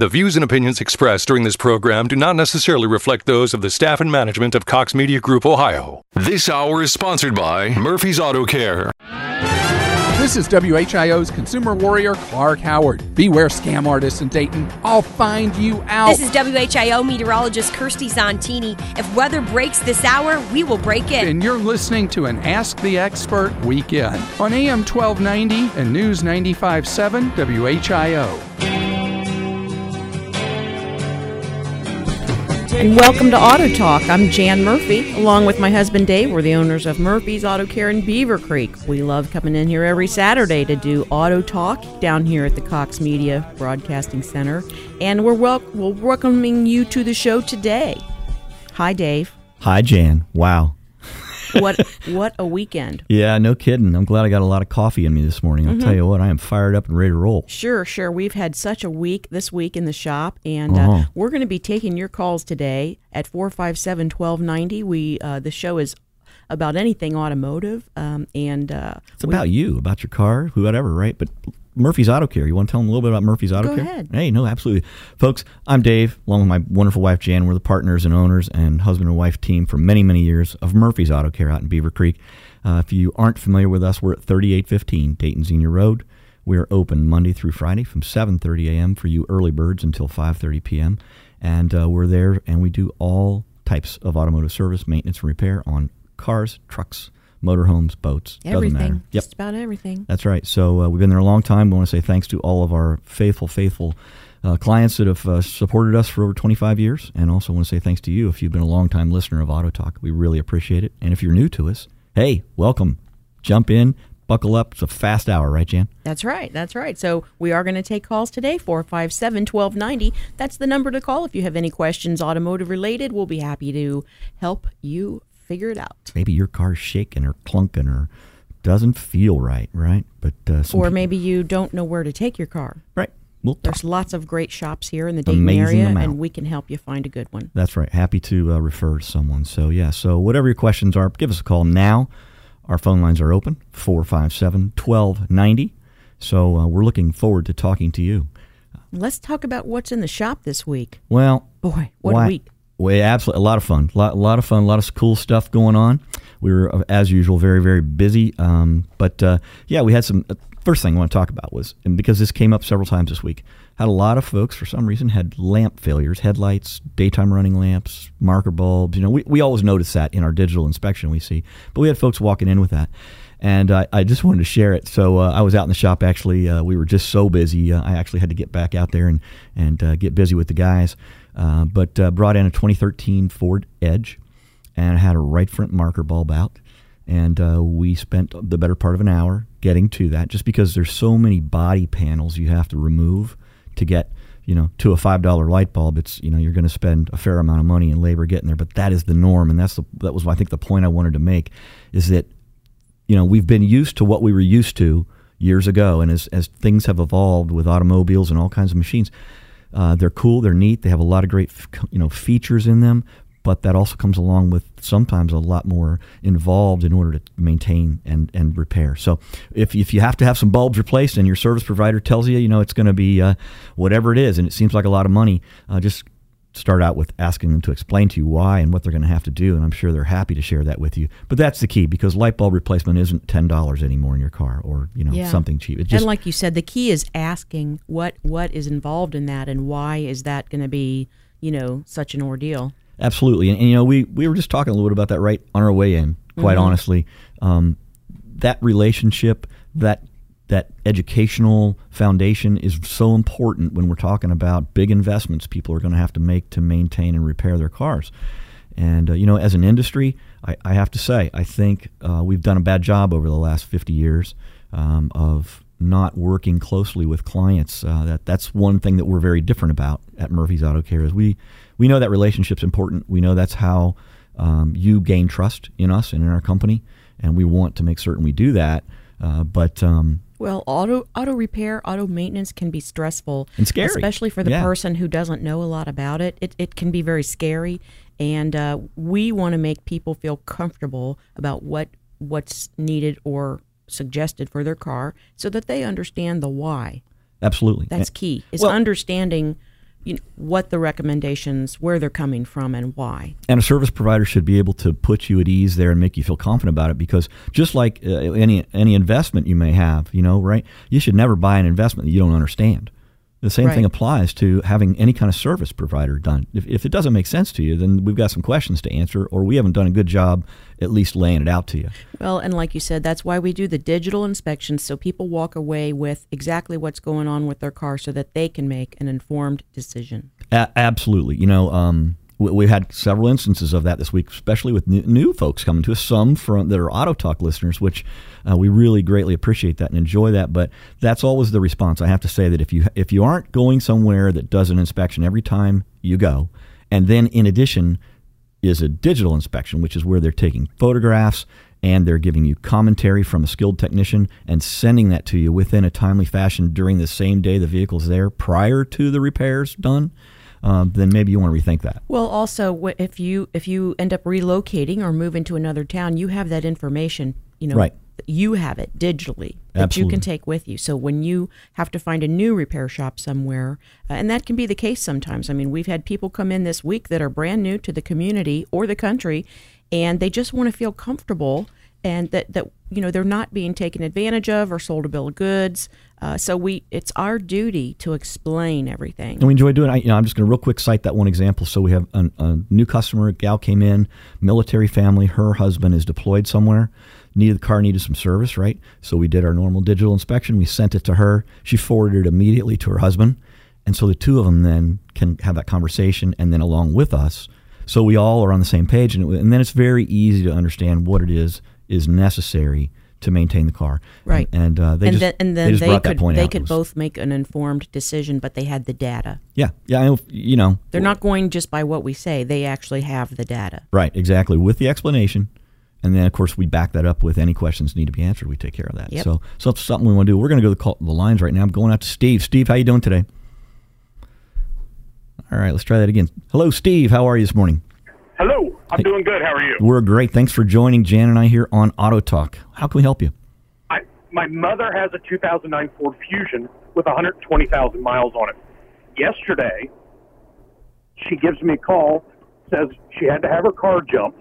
The views and opinions expressed during this program do not necessarily reflect those of the staff and management of Cox Media Group Ohio. This hour is sponsored by Murphy's Auto Care. This is WHIO's consumer warrior Clark Howard. Beware scam artists in Dayton. I'll find you out. This is WHIO meteorologist Kirsty Zontini. If weather breaks this hour, we will break it. and you're listening to an Ask the Expert weekend on AM 1290 and News 95.7 WHIO. And welcome to Auto Talk. I'm Jan Murphy, along with my husband Dave. We're the owners of Murphy's Auto Care in Beavercreek. We love coming in here every Saturday to do Auto Talk down here at the Cox Media Broadcasting Center. And we're, wel- we're welcoming you to the show today. Hi, Dave. Hi, Jan. Wow. What what a weekend. Yeah, no kidding. I'm glad I got a lot of coffee in me this morning. I'll tell you what, I am fired up and ready to roll. Sure, sure. We've had such a week this week in the shop, and uh, Uh-huh. we're going to be taking your calls today at 457 1290. We uh, The show is about anything automotive, um, and uh, It's about you, about your car, whatever, right? But Murphy's Auto Care. You want to tell them a little bit about Murphy's Auto Go Care? ahead. Hey, no, absolutely. Folks, I'm Dave, along with my wonderful wife, Jan. We're the partners and owners and husband and wife team for many, many years of Murphy's Auto Care out in Beavercreek. Uh, if you aren't familiar with us, we're at 3815 Dayton-Xenia Road. We are open Monday through Friday from 7:30 a.m. for you early birds until 5:30 p.m. And uh, we're there, and we do all types of automotive service, maintenance, and repair on cars, trucks, motorhomes, boats. Doesn't everything. matter. Yep. Just about everything. That's right. So uh, we've been there a long time. We want to say thanks to all of our faithful, faithful uh, clients that have uh, supported us for over 25 years, and also want to say thanks to you if you've been a long time listener of Auto Talk. We really appreciate it. And if you're new to us, hey, welcome. Jump in, buckle up. It's a fast hour, right, Jan? That's right. That's right. So we are going to take calls today 457 1290. That's the number to call if you have any questions automotive related. We'll be happy to help you figure it out. Maybe your car's shaking or clunking or doesn't feel right, right? But uh, Or maybe you don't know where to take your car. right. We'll talk. There's lots of great shops here in the Dayton Amazing area, amount. and we can help you find a good one. That's right. Happy to uh, refer to someone. So, yeah. So, whatever your questions are, give us a call now. Our phone lines are open 457 1290. So, uh, we're looking forward to talking to you. Let's talk about what's in the shop this week. Well, Boy, what why- a week. Absolutely. A lot of fun. A lot, lot of fun. A lot of cool stuff going on. We were, uh, as usual, very, very busy. Um, but uh, yeah, we had some. Uh, first thing I want to talk about was, and because this came up several times this week, had a lot of folks for some reason had lamp failures, headlights, daytime running lamps, marker bulbs. You know, we, we always notice that in our digital inspection we see, but we had folks walking in with that. And I, I just wanted to share it. So uh, I was out in the shop. Actually, uh, we were just so busy. Uh, I actually had to get back out there and and get busy with the guys. Uh, but uh, brought in a 2013 Ford Edge, and had a right front marker bulb out. And uh, we spent the better part of an hour getting to that, just because there's so many body panels you have to remove to get, you know, to a five dollar light bulb. It's you know you're going to spend a fair amount of money and labor getting there, but that is the norm, and that's the that was I think the point I wanted to make is that you know we've been used to what we were used to years ago and as, as things have evolved with automobiles and all kinds of machines uh, they're cool they're neat they have a lot of great you know features in them but that also comes along with sometimes a lot more involved in order to maintain and, and repair. So if, if you have to have some bulbs replaced and your service provider tells you you know it's going to be uh, whatever it is and it seems like a lot of money uh, just start out with asking them to explain to you why and what they're going to have to do and i'm sure they're happy to share that with you but that's the key because light bulb replacement isn't $10 anymore in your car or you know Yeah. something cheap it just and like you said, the key is asking what what is involved in that and why is that going to be, you know, such an ordeal. Absolutely, and, and, you know we we were just talking a little bit about that right on our way in. Quite Mm-hmm. honestly, um, that relationship, that that educational foundation is so important when we're talking about big investments people are going to have to make to maintain and repair their cars. And uh, you know, as an industry, I, I have to say, I think uh, we've done a bad job over the last 50 years um, of not working closely with clients. Uh, that that's one thing that we're very different about at Murphy's Auto Care is we we know that relationship's important. We know that's how um, you gain trust in us and in our company, and we want to make certain we do that. Uh, but um, Well, auto auto repair, auto maintenance can be stressful And scary. especially for the Yeah. person who doesn't know a lot about it. It it can be very scary, and uh, we want to make people feel comfortable about what what's needed or suggested for their car, so that they understand the why. absolutely, That's key. Is well- understanding you know, what the recommendations, where they're coming from, and why. And a service provider should be able to put you at ease there and make you feel confident about it because just like uh, any any investment you may have, you know, right? You should never buy an investment that you don't understand. The same Right. thing applies to having any kind of service provider done. If, if it doesn't make sense to you, then we've got some questions to answer, or we haven't done a good job at least laying it out to you. Well, and like you said, that's why we do the digital inspections so people walk away with exactly what's going on with their car so that they can make an informed decision. A- absolutely. You know, um, we, we had several instances of that this week, especially with new, new folks coming to us. Some from that are Auto Talk listeners, which uh, we really greatly appreciate that and enjoy that. But that's always the response. I have to say that if you if you aren't going somewhere that does an inspection every time you go, and then in addition is a digital inspection, which is where they're taking photographs and they're giving you commentary from a skilled technician and sending that to you within a timely fashion during the same day the vehicle's there prior to the repairs done, um, then maybe you want to rethink that. Well, also, if you if you end up relocating or move into another town, you have that information. You know, Right. You have it digitally that you can take with you. So when you have to find a new repair shop somewhere, uh, and that can be the case sometimes. I mean, we've had people come in this week that are brand new to the community or the country, and they just want to feel comfortable and that that you know they're not being taken advantage of or sold a bill of goods. Uh, so we, it's our duty to explain everything. And we enjoy doing. I, you know, I'm just going to real quick cite that one example. So we have an, a new customer, a gal came in, military family. Her husband is deployed somewhere. Needed the car needed some service, right? So we did our normal digital inspection. We sent it to her. She forwarded it immediately to her husband, and so the two of them then can have that conversation, and then along with us, so we all are on the same page, and, it, and then it's very easy to understand what it is is necessary to maintain the car. Right. And, uh, they and just, then, and they then just they, brought that could point they out to could us. both make an informed decision, but they had the data. Yeah, yeah. I you know, They're not going just by what we say; they actually have the data. Right, exactly. With the explanation. And then, of course, we back that up with any questions need to be answered. We take care of that. Yep. So, so that's something we want to do. We're going to go to the, call, the lines right now. I'm going out to Steve. Steve, how you doing today? All right, let's try that again. Hello, Steve. How are you this morning? Hello, I'm doing good. How are you? We're great. Thanks for joining Jan and I here on Auto Talk. How can we help you? I, my mother has a 2009 Ford Fusion with 120,000 miles on it. Yesterday, she gives me a call, says she had to have her car jumped.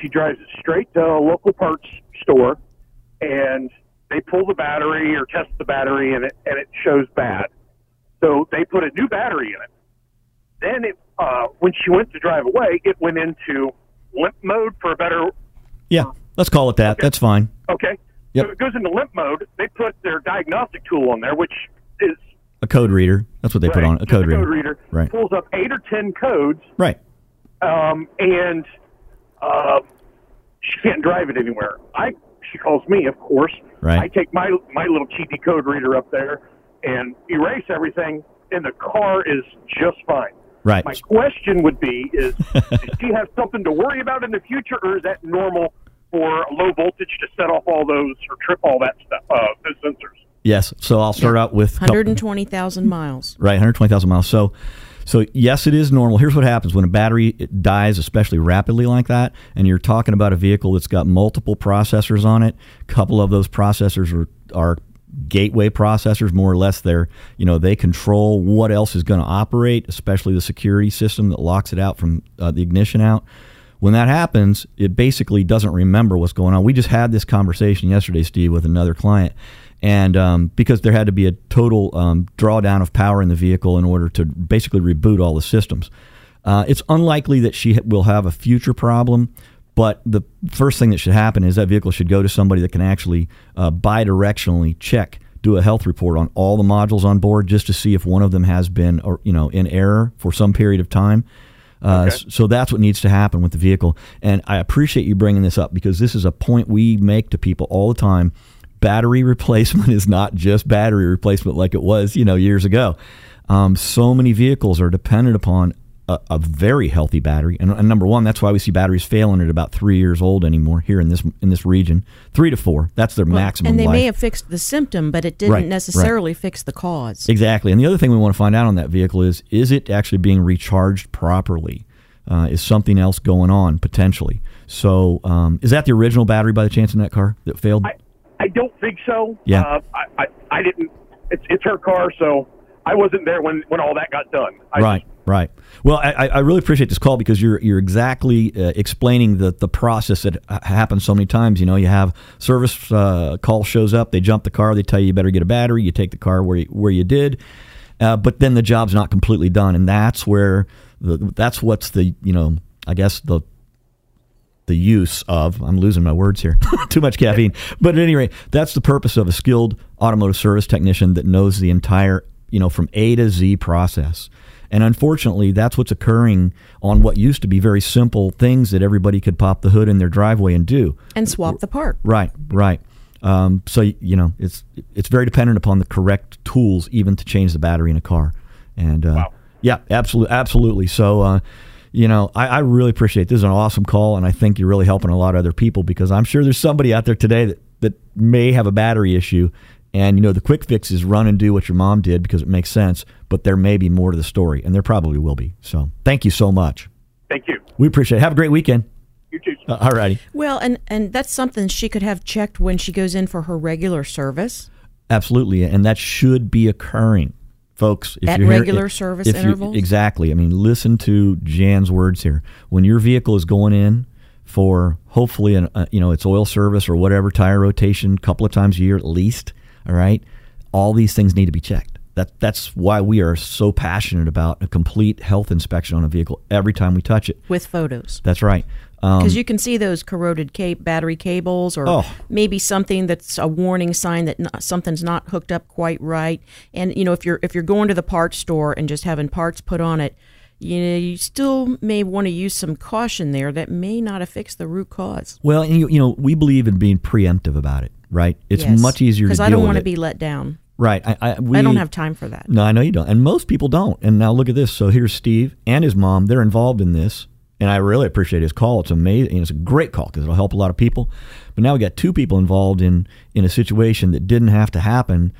She drives it straight to a local parts store, and they pull the battery or test the battery, and it and it shows bad. So they put a new battery in it. Then it, uh, when she went to drive away, it went into limp mode for a better Yeah, let's call it that. That's fine. Okay. Yep. So it goes into limp mode. They put their diagnostic tool on there, which is A code reader. That's what they put on a code a reader. code reader. Right. Pulls up eight or ten codes, Right. um, and uh, she can't drive it anywhere. I she calls me, of course. Right. I take my my little cheapy code reader up there and erase everything, and the car is just fine. Right. My question would be: Is does she have something to worry about in the future, or is that normal for low voltage to set off all those or trip all that stuff, uh, those sensors? Yes. So I'll start out with 120,000 miles. Right, 120,000 miles. So, so yes, it is normal. Here's what happens when a battery dies, especially rapidly like that, and you're talking about a vehicle that's got multiple processors on it. A couple of those processors are are gateway processors, more or less. They're you know they control what else is going to operate, especially the security system that locks it out from uh, the ignition out. When that happens, it basically doesn't remember what's going on. We just had this conversation yesterday, Steve, with another client, and um, because there had to be a total um, drawdown of power in the vehicle in order to basically reboot all the systems. Uh, it's unlikely that she will have a future problem, but the first thing that should happen is that vehicle should go to somebody that can actually uh, bidirectionally check, do a health report on all the modules on board, just to see if one of them has been, or you know, in error for some period of time. Uh, s- So that's what needs to happen with the vehicle. And I appreciate you bringing this up because this is a point we make to people all the time. Battery replacement is not just battery replacement like it was, you know, years ago. Um, so many vehicles are dependent upon a, a very healthy battery, and, and number one, that's why we see batteries failing at about three years old anymore here in this in this region. Three to four, that's their maximum. and they life. may have fixed the symptom, but it didn't Right, right. necessarily fix the cause. Exactly. And the other thing we want to find out on that vehicle is is it actually being recharged properly? Uh, is something else going on potentially? So, um, is that the original battery by the chance in that car that failed? I, I don't think so. Yeah. Uh, I, I, I didn't. It's it's her car, so I wasn't there when when all that got done. I right, right. Well, I, I really appreciate this call because you're you're exactly uh, explaining the the process that happens so many times. You know, you have service uh, call shows up, they jump the car, they tell you you better get a battery, you take the car where you, where you did, uh, but then the job's not completely done, and that's where the, that's what's the you know I guess the the use of I'm losing my words here too much caffeine but at any rate that's the purpose of a skilled automotive service technician that knows the entire you know from A to Z process and unfortunately that's what's occurring on what used to be very simple things that everybody could pop the hood in their driveway and do and swap the part right right um, so you know it's it's very dependent upon the correct tools even to change the battery in a car and uh, wow. yeah absolutely absolutely so uh, you know, I, I, really appreciate this. is an awesome call, and I think you're really helping a lot of other people because I'm sure there's somebody out there today that, that may have a battery issue. And, you know, the quick fix is run and do what your mom did because it makes sense, but there may be more to the story, and there probably will be. So thank you so much. Thank you. We appreciate it. Have a great weekend. You too. Uh, all righty. Well, and, and that's something she could have checked when she goes in for her regular service. Absolutely. And that should be occurring folks. If At you're regular here, service if intervals? exactly. I mean, listen to Jan's words here. When your vehicle is going in for hopefully an uh, you know its oil service or whatever tire rotation, a couple of times a year at least. All right, all these things need to be checked. That that's why we are so passionate about a complete health inspection on a vehicle every time we touch it with photos. That's right. Because um, you can see those corroded battery cables, or oh. maybe something that's a warning sign that not, something's not hooked up quite right. And you know, if you're if you're going to the parts store and just having parts put on it, you know, you still may want to use some caution there. That may not have fixed the root cause. Well, you, you know, we believe in being preemptive about it, right? It's yes. much easier because I don't want to be let down. Right. I, I, we, I, don't have time for that. No, I know you don't. And most people don't. And now look at this. So here's Steve and his mom. They're involved in this and I really appreciate his call. It's amazing. It's a great call because it'll help a lot of people. But now we got two people involved in in a situation that didn't have to happen.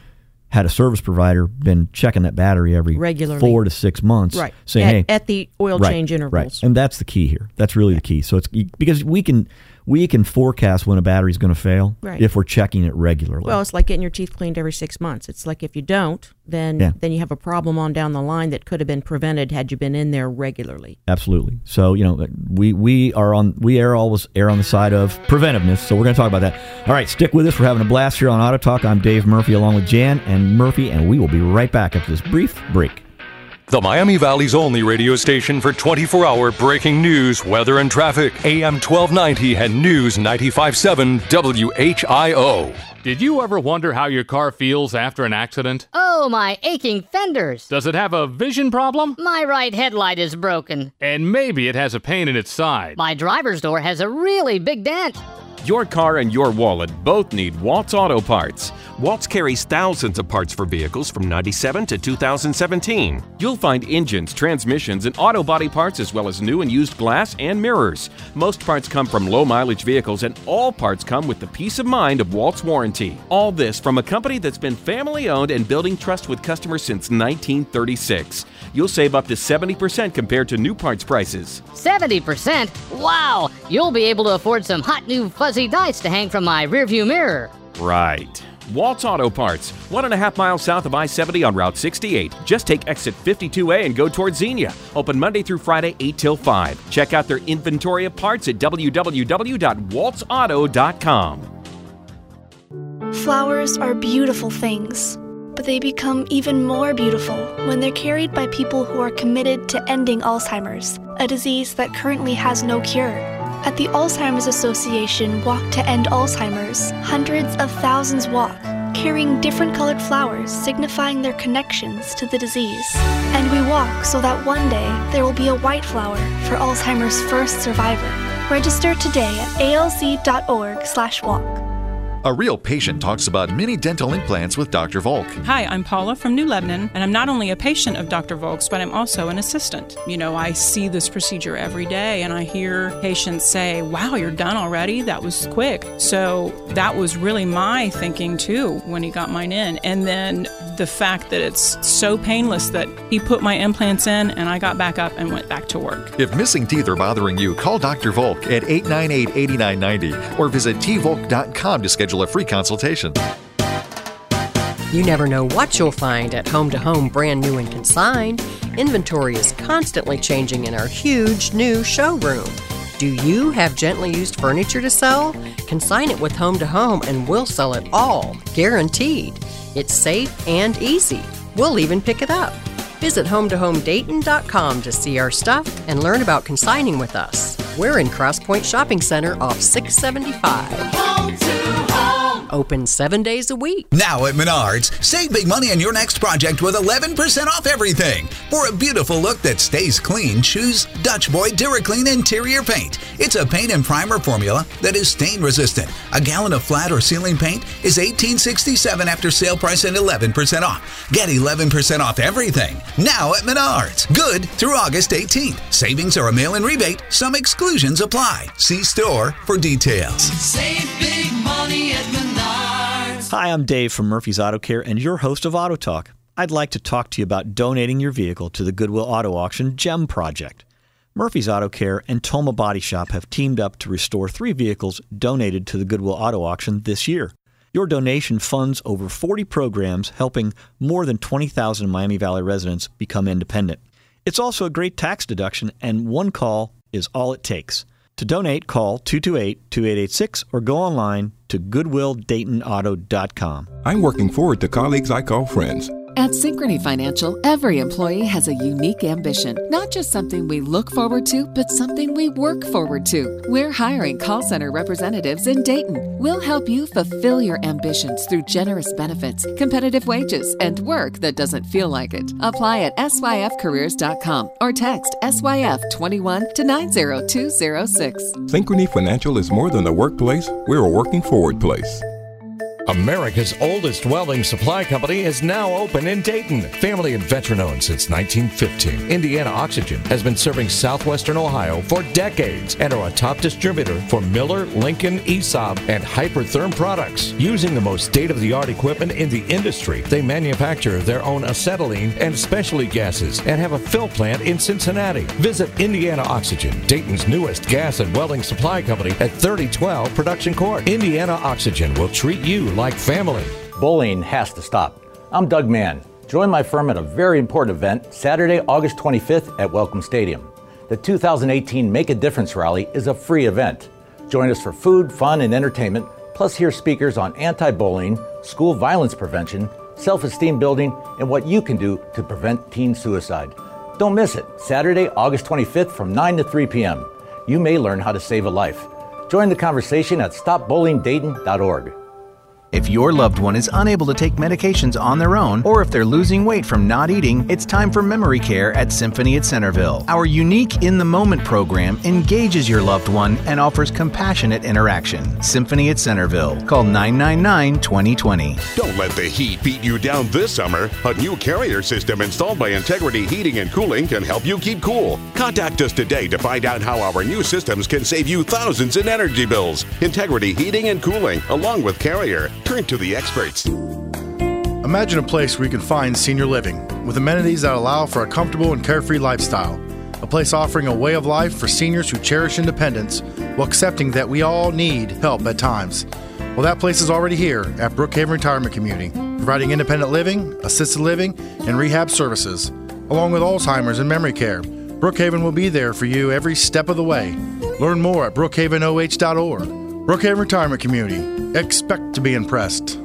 Had a service provider been checking that battery every regularly four to six months, right? Saying, at, hey, at the oil right, change intervals, right? And that's the key here. That's really the key. So it's because we can we can forecast when a battery is going to fail right. if we're checking it regularly. Well, it's like getting your teeth cleaned every six months. It's like if you don't, then yeah. then you have a problem on down the line that could have been prevented had you been in there regularly. Absolutely. So you know we we are on we are always err on the side of preventiveness. So we're going to talk about that. All right, stick with us. We're having a blast here on Auto Talk. I'm Dave Murphy along with Jan and Murphy, and we will be right back after this brief break. The Miami Valley's only radio station for 24 hour breaking news, weather, and traffic. AM 1290 and News 957 WHIO. Did you ever wonder how your car feels after an accident? Oh, my aching fenders. Does it have a vision problem? My right headlight is broken. And maybe it has a pain in its side. My driver's door has a really big dent. Your car and your wallet both need Waltz Auto Parts. Waltz carries thousands of parts for vehicles from 97 to 2017. You'll find engines, transmissions, and auto body parts as well as new and used glass and mirrors. Most parts come from low mileage vehicles and all parts come with the peace of mind of Waltz warranty. All this from a company that's been family owned and building trust with customers since 1936. You'll save up to 70% compared to new parts prices. 70%? Wow! You'll be able to afford some hot new fuzzy dice to hang from my rearview mirror. Right. Waltz Auto Parts, one and a half miles south of I 70 on Route 68. Just take exit 52A and go towards Xenia. Open Monday through Friday, 8 till 5. Check out their inventory of parts at www.waltzauto.com. Flowers are beautiful things, but they become even more beautiful when they're carried by people who are committed to ending Alzheimer's, a disease that currently has no cure. At the Alzheimer's Association Walk to End Alzheimer's, hundreds of thousands walk, carrying different colored flowers signifying their connections to the disease. And we walk so that one day there will be a white flower for Alzheimer's first survivor. Register today at alz.org/walk. A real patient talks about mini dental implants with Dr. Volk. Hi, I'm Paula from New Lebanon, and I'm not only a patient of Dr. Volk's, but I'm also an assistant. You know, I see this procedure every day, and I hear patients say, Wow, you're done already? That was quick. So that was really my thinking too when he got mine in. And then the fact that it's so painless that he put my implants in and I got back up and went back to work. If missing teeth are bothering you, call Dr. Volk at 898 8990 or visit tvolk.com to schedule schedule a free consultation. You never know what you'll find at Home to Home brand new and consigned. Inventory is constantly changing in our huge new showroom. Do you have gently used furniture to sell? Consign it with Home to Home and we'll sell it all, guaranteed. It's safe and easy. We'll even pick it up. Visit HometoHomeDayton.com to see our stuff and learn about consigning with us. We're in Crosspoint Shopping Center off 675. Open seven days a week. Now at Menards, save big money on your next project with 11% off everything. For a beautiful look that stays clean, choose Dutch Boy DuraClean Interior Paint. It's a paint and primer formula that is stain resistant. A gallon of flat or ceiling paint is $18.67 after sale price and 11% off. Get 11% off everything now at Menards. Good through August 18th. Savings are a mail in rebate. Some exclusions apply. See store for details. Save big money at Menards. Hi, I'm Dave from Murphy's Auto Care and your host of Auto Talk. I'd like to talk to you about donating your vehicle to the Goodwill Auto Auction GEM project. Murphy's Auto Care and Toma Body Shop have teamed up to restore three vehicles donated to the Goodwill Auto Auction this year. Your donation funds over 40 programs helping more than 20,000 Miami Valley residents become independent. It's also a great tax deduction, and one call is all it takes. To donate, call 228 2886 or go online to goodwilldaytonauto.com. I'm working forward to colleagues I call friends. At Synchrony Financial, every employee has a unique ambition, not just something we look forward to, but something we work forward to. We're hiring call center representatives in Dayton. We'll help you fulfill your ambitions through generous benefits, competitive wages, and work that doesn't feel like it. Apply at syfcareers.com or text SYF21 to 90206. Synchrony Financial is more than a workplace, we're a working forward place. America's oldest welding supply company is now open in Dayton. Family and veteran owned since 1915. Indiana Oxygen has been serving southwestern Ohio for decades and are a top distributor for Miller, Lincoln, ESAB, and Hypertherm products. Using the most state of the art equipment in the industry, they manufacture their own acetylene and specialty gases and have a fill plant in Cincinnati. Visit Indiana Oxygen, Dayton's newest gas and welding supply company at 3012 Production Court. Indiana Oxygen will treat you like family. Bullying has to stop. I'm Doug Mann. Join my firm at a very important event Saturday, August 25th at Welcome Stadium. The 2018 Make a Difference rally is a free event. Join us for food, fun, and entertainment, plus hear speakers on anti bullying, school violence prevention, self esteem building, and what you can do to prevent teen suicide. Don't miss it. Saturday, August 25th from 9 to 3 p.m. You may learn how to save a life. Join the conversation at stopbullyingdayton.org. If your loved one is unable to take medications on their own, or if they're losing weight from not eating, it's time for memory care at Symphony at Centerville. Our unique In the Moment program engages your loved one and offers compassionate interaction. Symphony at Centerville. Call 999 2020. Don't let the heat beat you down this summer. A new carrier system installed by Integrity Heating and Cooling can help you keep cool. Contact us today to find out how our new systems can save you thousands in energy bills. Integrity Heating and Cooling, along with Carrier. Turn to the experts. Imagine a place where you can find senior living with amenities that allow for a comfortable and carefree lifestyle. A place offering a way of life for seniors who cherish independence while accepting that we all need help at times. Well, that place is already here at Brookhaven Retirement Community, providing independent living, assisted living, and rehab services, along with Alzheimer's and memory care. Brookhaven will be there for you every step of the way. Learn more at brookhavenoh.org. Brookhaven Retirement Community. Expect to be impressed.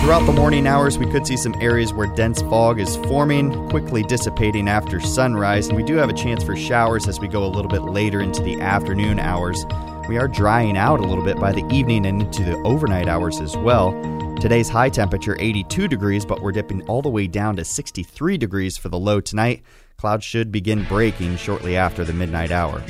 Throughout the morning hours, we could see some areas where dense fog is forming, quickly dissipating after sunrise, and we do have a chance for showers as we go a little bit later into the afternoon hours. We are drying out a little bit by the evening and into the overnight hours as well. Today's high temperature 82 degrees, but we're dipping all the way down to 63 degrees for the low tonight. Clouds should begin breaking shortly after the midnight hour.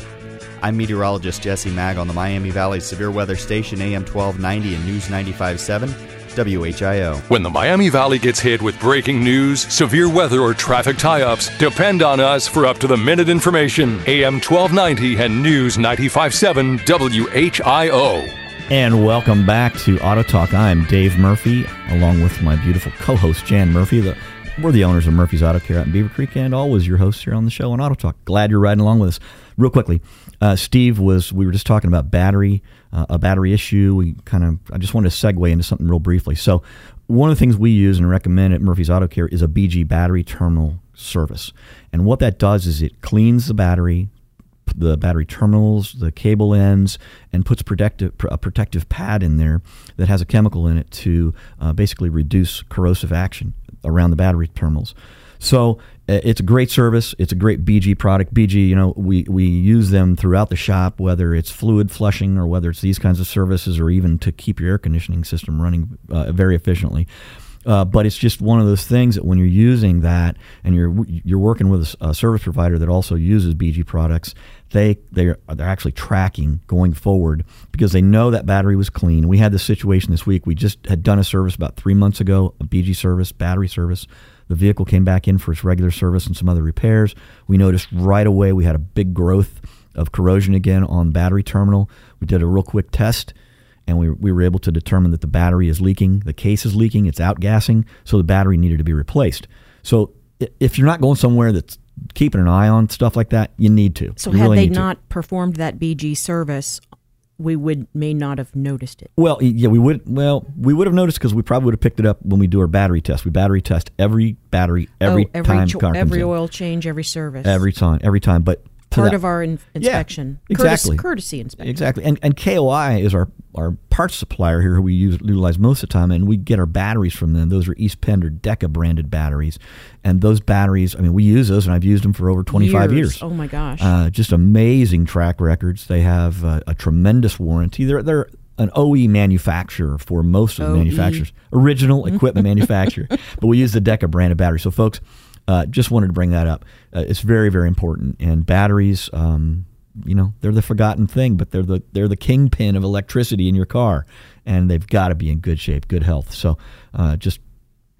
I'm meteorologist Jesse Maag on the Miami Valley Severe Weather Station AM 1290 and News 957 WHIO. When the Miami Valley gets hit with breaking news, severe weather, or traffic tie ups, depend on us for up to the minute information. AM 1290 and News 957 WHIO. And welcome back to Auto Talk. I'm Dave Murphy, along with my beautiful co host, Jan Murphy. The We're the owners of Murphy's Auto Care out in Beavercreek and always your hosts here on the show on Auto Talk. Glad you're riding along with us. Real quickly, uh, Steve was, we were just talking about battery, uh, a battery issue. We kind of, I just wanted to segue into something real briefly. So, one of the things we use and recommend at Murphy's Auto Care is a BG battery terminal service. And what that does is it cleans the battery, the battery terminals, the cable ends, and puts protective, a protective pad in there that has a chemical in it to uh, basically reduce corrosive action around the battery terminals. So uh, it's a great service. It's a great BG product. BG, you know, we, we use them throughout the shop, whether it's fluid flushing or whether it's these kinds of services or even to keep your air conditioning system running uh, very efficiently. Uh, but it's just one of those things that when you're using that and you're you're working with a, service provider that also uses BG products, they they're they're actually tracking going forward because they know that battery was clean. We had this situation this week. We just had done a service about three months ago, a BG service, battery service. The vehicle came back in for its regular service and some other repairs. We noticed right away we had a big growth of corrosion again on battery terminal. We did a real quick test and we, we were able to determine that the battery is leaking, the case is leaking, it's outgassing, so the battery needed to be replaced. So if you're not going somewhere that's keeping an eye on stuff like that, you need to. So you had really they not to. performed that BG service, we would may not have noticed it. Well, yeah, we would. Well, we would have noticed because we probably would have picked it up when we do our battery test. We battery test every battery every, oh, every time cho- car every oil change, every service, every time, every time. But part that, of our in- inspection, yeah, exactly, Curtis, courtesy inspection, exactly. And and KOI is our our parts supplier here who we use, utilize most of the time, and we get our batteries from them. Those are East Pender Deka branded batteries, and those batteries. I mean, we use those, and I've used them for over twenty five years. years. Oh my gosh! Uh, just amazing track records. They have uh, a tremendous warranty. They're they're an OE manufacturer for most of the OE. manufacturers, original equipment manufacturer. But we use the Deka branded battery. So, folks, uh, just wanted to bring that up. Uh, it's very, very important. And batteries, um, you know, they're the forgotten thing, but they're the they're the kingpin of electricity in your car, and they've got to be in good shape, good health. So, uh, just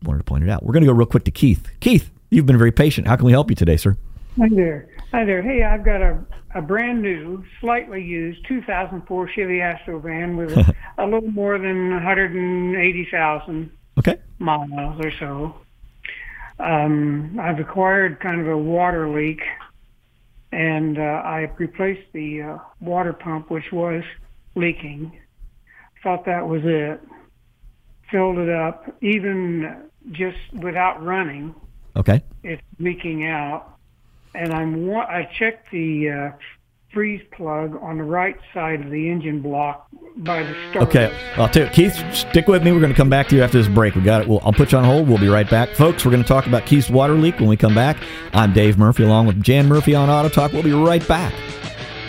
wanted to point it out. We're going to go real quick to Keith. Keith, you've been very patient. How can we help you today, sir? Hi there. Hi there. Hey, I've got a, a brand new, slightly used 2004 Chevy Astro van with a, a little more than 180,000 okay. miles or so. Um, I've acquired kind of a water leak, and uh, I replaced the uh, water pump, which was leaking. Thought that was it. Filled it up, even just without running. Okay. It's leaking out and I'm I checked the uh, freeze plug on the right side of the engine block by the start. Okay, I'll tell you, Keith, stick with me. We're going to come back to you after this break. We got it. We'll, I'll put you on hold. We'll be right back, folks. We're going to talk about Keith's water leak when we come back. I'm Dave Murphy, along with Jan Murphy on Auto Talk. We'll be right back.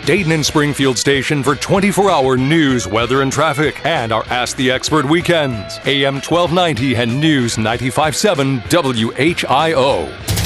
Dayton and Springfield station for 24 hour news, weather, and traffic, and our Ask the Expert weekends. AM 1290 and News 957 WHIO.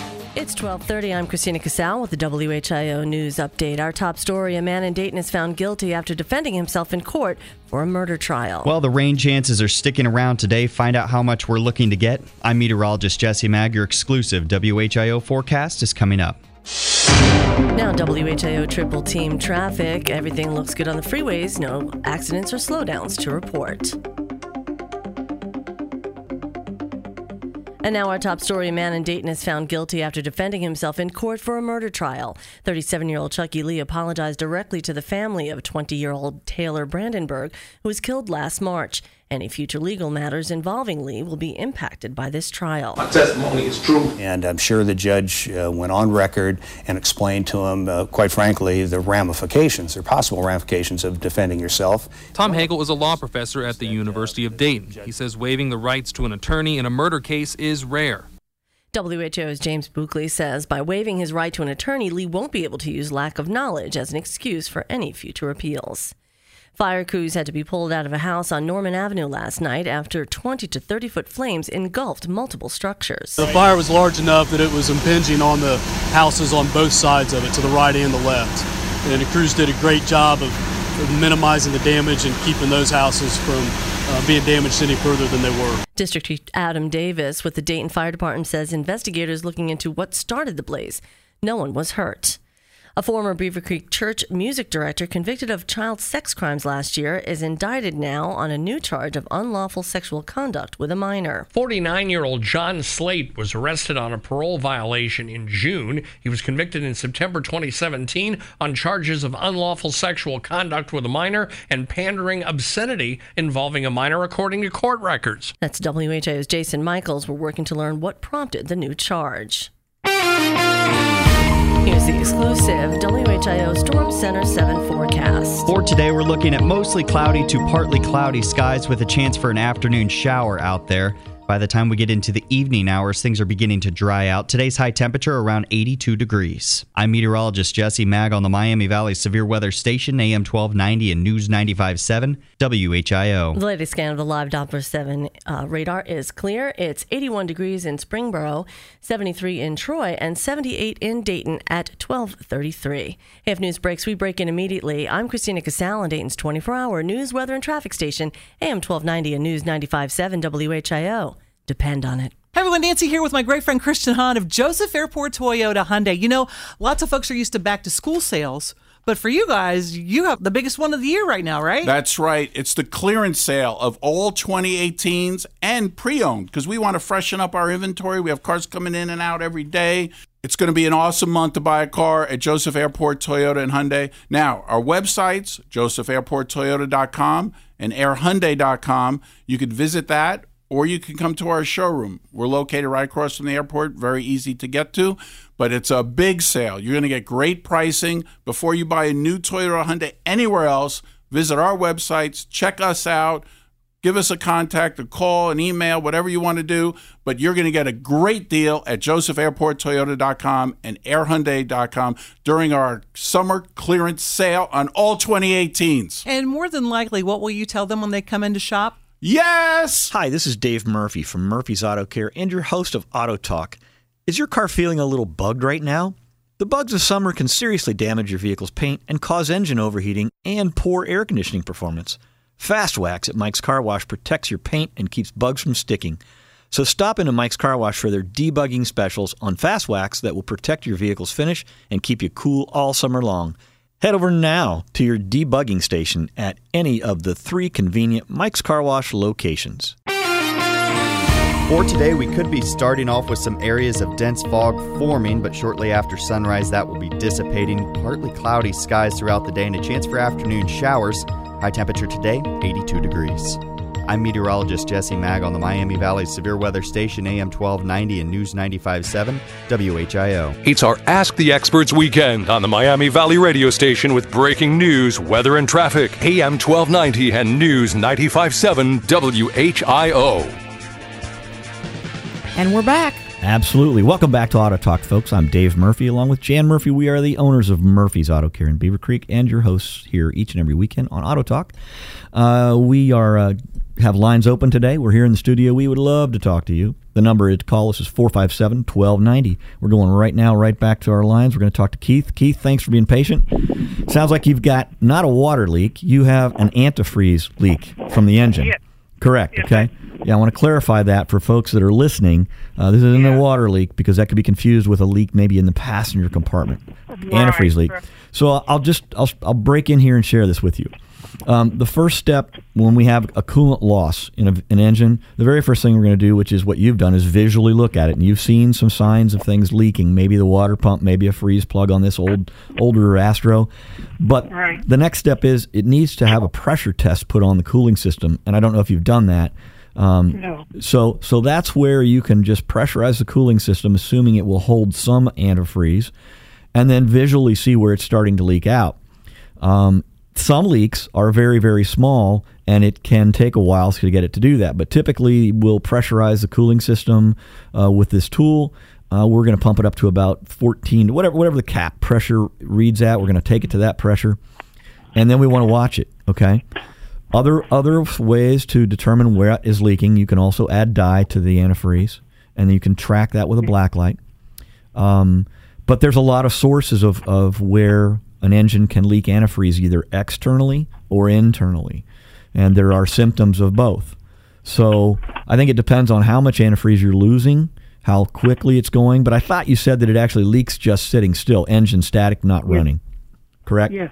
It's 12:30. I'm Christina Casal with the WHIO news update. Our top story: A man in Dayton is found guilty after defending himself in court for a murder trial. Well, the rain chances are sticking around today. Find out how much we're looking to get. I'm meteorologist Jesse Maag. Your exclusive WHIO forecast is coming up. Now, WHIO triple team traffic. Everything looks good on the freeways. No accidents or slowdowns to report. And now, our top story a man in Dayton is found guilty after defending himself in court for a murder trial. 37 year old Chucky Lee apologized directly to the family of 20 year old Taylor Brandenburg, who was killed last March. Any future legal matters involving Lee will be impacted by this trial. My testimony is true. And I'm sure the judge uh, went on record and explained to him, uh, quite frankly, the ramifications, or possible ramifications of defending yourself. Tom Hagel is a law professor at the University of Dayton. He says waiving the rights to an attorney in a murder case is rare. WHO's James Buckley says by waiving his right to an attorney, Lee won't be able to use lack of knowledge as an excuse for any future appeals. Fire crews had to be pulled out of a house on Norman Avenue last night after 20 to 30 foot flames engulfed multiple structures. The fire was large enough that it was impinging on the houses on both sides of it, to the right and the left. And the crews did a great job of, of minimizing the damage and keeping those houses from uh, being damaged any further than they were. District Chief Adam Davis with the Dayton Fire Department says investigators looking into what started the blaze. No one was hurt. A former Beavercreek Church music director convicted of child sex crimes last year is indicted now on a new charge of unlawful sexual conduct with a minor. 49 year old John Slate was arrested on a parole violation in June. He was convicted in September 2017 on charges of unlawful sexual conduct with a minor and pandering obscenity involving a minor, according to court records. That's WHIO's Jason Michaels. We're working to learn what prompted the new charge. Here's the exclusive WHIO Storm Center 7 forecast. For today, we're looking at mostly cloudy to partly cloudy skies with a chance for an afternoon shower out there. By the time we get into the evening hours, things are beginning to dry out. Today's high temperature around 82 degrees. I'm meteorologist Jesse Maag on the Miami Valley Severe Weather Station, AM 1290 and News 95.7 WHIO. The latest scan of the live Doppler 7 uh, radar is clear. It's 81 degrees in Springboro, 73 in Troy, and 78 in Dayton at 1233. If news breaks, we break in immediately. I'm Christina Casal on Dayton's 24-hour news, weather, and traffic station, AM 1290 and News 95.7 WHIO. Depend on it. Hey everyone, Nancy here with my great friend Christian Hahn of Joseph Airport Toyota Hyundai. You know, lots of folks are used to back to school sales, but for you guys, you have the biggest one of the year right now, right? That's right. It's the clearance sale of all 2018s and pre owned because we want to freshen up our inventory. We have cars coming in and out every day. It's going to be an awesome month to buy a car at Joseph Airport Toyota and Hyundai. Now, our websites, josephairporttoyota.com and airhyundai.com. You could visit that or you can come to our showroom. We're located right across from the airport, very easy to get to, but it's a big sale. You're going to get great pricing before you buy a new Toyota or Hyundai anywhere else. Visit our websites, check us out, give us a contact, a call, an email, whatever you want to do, but you're going to get a great deal at josephairporttoyota.com and airhyundai.com during our summer clearance sale on all 2018s. And more than likely, what will you tell them when they come in to shop? Yes! Hi, this is Dave Murphy from Murphy's Auto Care and your host of Auto Talk. Is your car feeling a little bugged right now? The bugs of summer can seriously damage your vehicle's paint and cause engine overheating and poor air conditioning performance. Fast Wax at Mike's Car Wash protects your paint and keeps bugs from sticking. So stop into Mike's Car Wash for their debugging specials on Fast Wax that will protect your vehicle's finish and keep you cool all summer long. Head over now to your debugging station at any of the three convenient Mike's Car Wash locations. For today, we could be starting off with some areas of dense fog forming, but shortly after sunrise, that will be dissipating. Partly cloudy skies throughout the day and a chance for afternoon showers. High temperature today, 82 degrees. I'm meteorologist Jesse Maag on the Miami Valley Severe Weather Station, AM 1290 and News 95.7 WHIO. It's our Ask the Experts weekend on the Miami Valley radio station with breaking news, weather, and traffic. AM 1290 and News 95.7 WHIO. And we're back. Absolutely. Welcome back to Auto Talk, folks. I'm Dave Murphy, along with Jan Murphy. We are the owners of Murphy's Auto Care in Beavercreek and your hosts here each and every weekend on Auto Talk. Uh, we are uh, have lines open today. We're here in the studio. We would love to talk to you. The number to call us is 457 1290. We're going right now, right back to our lines. We're going to talk to Keith. Keith, thanks for being patient. Sounds like you've got not a water leak, you have an antifreeze leak from the engine. Yeah. Correct. Yes, okay. Yeah, I want to clarify that for folks that are listening. Uh, this isn't a water leak because that could be confused with a leak maybe in the passenger compartment, antifreeze leak. So I'll just I'll I'll break in here and share this with you. Um, the first step when we have a coolant loss in a, an engine, the very first thing we're going to do, which is what you've done, is visually look at it. And you've seen some signs of things leaking, maybe the water pump, maybe a freeze plug on this old older Astro. But Right. the next step is it needs to have a pressure test put on the cooling system. And I don't know if you've done that. Um, No. So so that's where you can just pressurize the cooling system, assuming it will hold some antifreeze, and then visually see where it's starting to leak out. Um, some leaks are very very small, and it can take a while to get it to do that. But typically, we'll pressurize the cooling system uh, with this tool. Uh, we're going to pump it up to about 14, whatever whatever the cap pressure reads at. We're going to take it to that pressure, and then we want to watch it. Okay. Other other ways to determine where it is leaking, you can also add dye to the antifreeze, and you can track that with a black light. Um, but there's a lot of sources of, of where an engine can leak antifreeze either externally or internally. and there are symptoms of both. So I think it depends on how much antifreeze you're losing, how quickly it's going. But I thought you said that it actually leaks just sitting still, engine static, not running. Correct? Yes.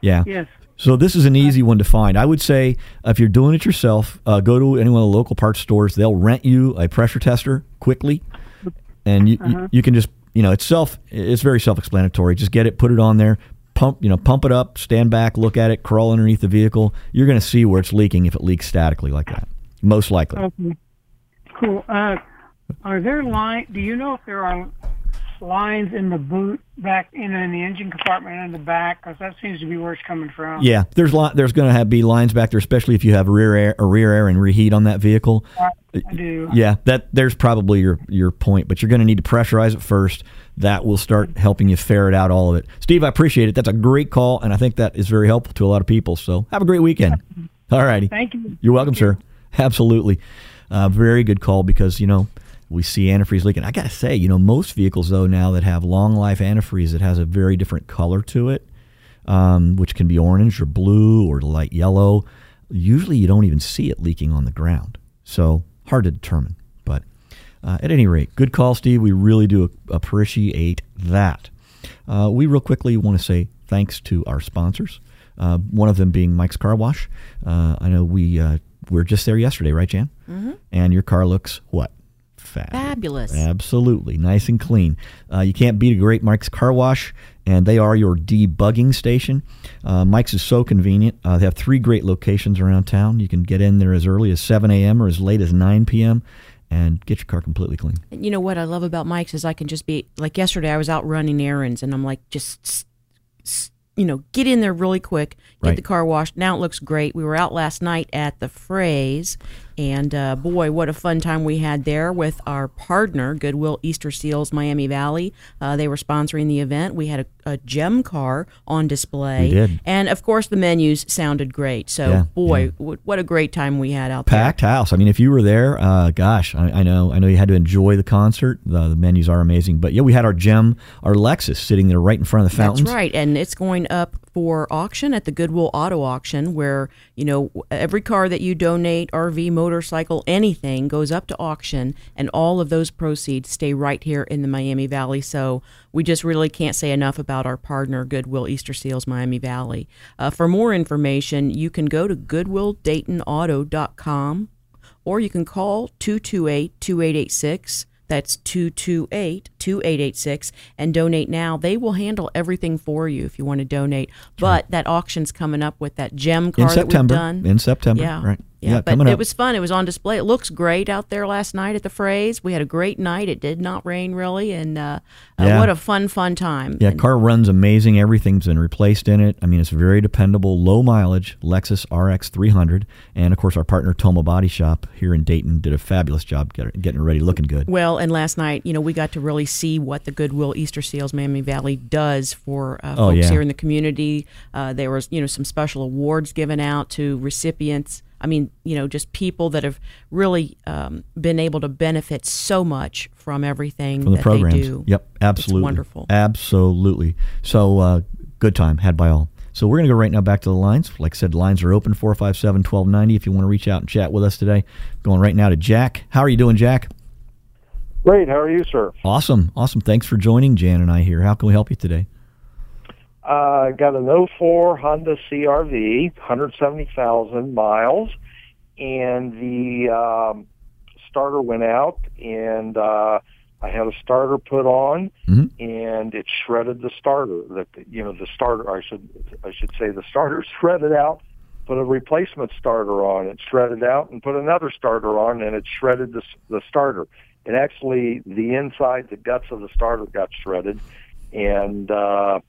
Yeah. Yes. So this is an easy one to find. I would say if you're doing it yourself, uh, go to any one of the local parts stores. They'll rent you a pressure tester quickly, and you, Uh-huh. you, you can just you know it's self it's very self-explanatory. Just get it, put it on there, pump you know pump it up, stand back, look at it, crawl underneath the vehicle. You're going to see where it's leaking if it leaks statically like that. Most likely. Okay. Cool. Uh, are there line? Do you know if there are lines in the boot back in, in the engine compartment in the back? Because that seems to be where it's coming from. Yeah, there's lot. there's going to have be lines back there, especially if you have rear air, or rear air and reheat on that vehicle. I do. Yeah, that there's probably your your point, but you're going to need to pressurize it first. That will start helping you ferret out all of it. Steve, I appreciate it. That's a great call, and I think that is very helpful to a lot of people. So have a great weekend. All righty. Thank you. You're welcome, sir. Absolutely. Uh, very good call because, you know, we see antifreeze leaking. I got to say, you know, most vehicles, though, now that have long life antifreeze, it has a very different color to it, um, which can be orange or blue or light yellow. Usually you don't even see it leaking on the ground. So hard to determine. But uh, at any rate, good call, Steve. We really do appreciate that. Uh, we real quickly want to say thanks to our sponsors. Uh, one of them being Mike's Car Wash. Uh, I know we uh, were just there yesterday, right, Jan? Mhm. And your car looks what? Fabulous. Fabulous. Absolutely. Nice and clean. Uh, you can't beat a great Mike's Car Wash, and they are your debugging station. Uh, Mike's is so convenient. Uh, they have three great locations around town. You can get in there as early as 7 a.m. or as late as 9 p.m. and get your car completely clean. And you know what I love about Mike's is I can just be like yesterday I was out running errands and I'm like just you know get in there really quick get Right. the car washed now it looks great we were out last night at the Fraze and uh, boy what a fun time we had there with our partner Goodwill Easter Seals Miami Valley uh, they were sponsoring the event we had a, a gem car on display We did. and of course the menus sounded great so Yeah, boy wh- what a great time we had out there packed house. I mean, if you were there, uh, gosh, I, I know, I know you had to enjoy the concert. The, the menus are amazing, but yeah, we had our gem, our Lexus, sitting there right in front of the fountain. That's right, and it's going up for auction at the Goodwill Auto Auction, where you know every car that you donate, RV, motorcycle, anything goes up to auction, and all of those proceeds stay right here in the Miami Valley. So we just really can't say enough about our partner Goodwill Easter Seals Miami Valley. Uh, for more information, you can go to goodwilldaytonauto.com or you can call 228 2886. That's 228 2886 and donate now. They will handle everything for you if you want to donate. But that auction's coming up with that gem car in September. that we've done. In September, Yeah. right? Yeah, but coming it was fun. It was on display. It looks great out there last night at the Fraze. We had a great night. It did not rain really, and uh, uh, what a fun, fun time. Yeah, And- car runs amazing. Everything's been replaced in it. I mean, it's very dependable, low mileage Lexus RX 300, and of course, our partner Toma Body Shop here in Dayton did a fabulous job getting it ready, looking good. Well, and last night, you know, we got to really see what the Goodwill Easter Seals Miami Valley does for uh, Oh, folks yeah. here in the community. Uh, there was, you know, some special awards given out to recipients. I mean, you know, just people that have really um, been able to benefit so much from everything From the that programs. they do. Yep, absolutely. It's wonderful. Absolutely. So, uh, good time had by all. So, we're going to go right now back to the lines. Like I said, lines are open 457 1290 if you want to reach out and chat with us today. Going right now to Jack. How are you doing, Jack? Great. How are you, sir? Awesome. Awesome. Thanks for joining Jan and I here. How can we help you today? Uh, got an 04 Honda CRV, 170,000 miles, and the um, starter went out, and uh, I had a starter put on, and it shredded the starter. The you know the starter. I should I should say the starter shredded out. Put a replacement starter on. It shredded out, and put another starter on, and it shredded the the starter. And actually the inside, the guts of the starter got shredded, and uh,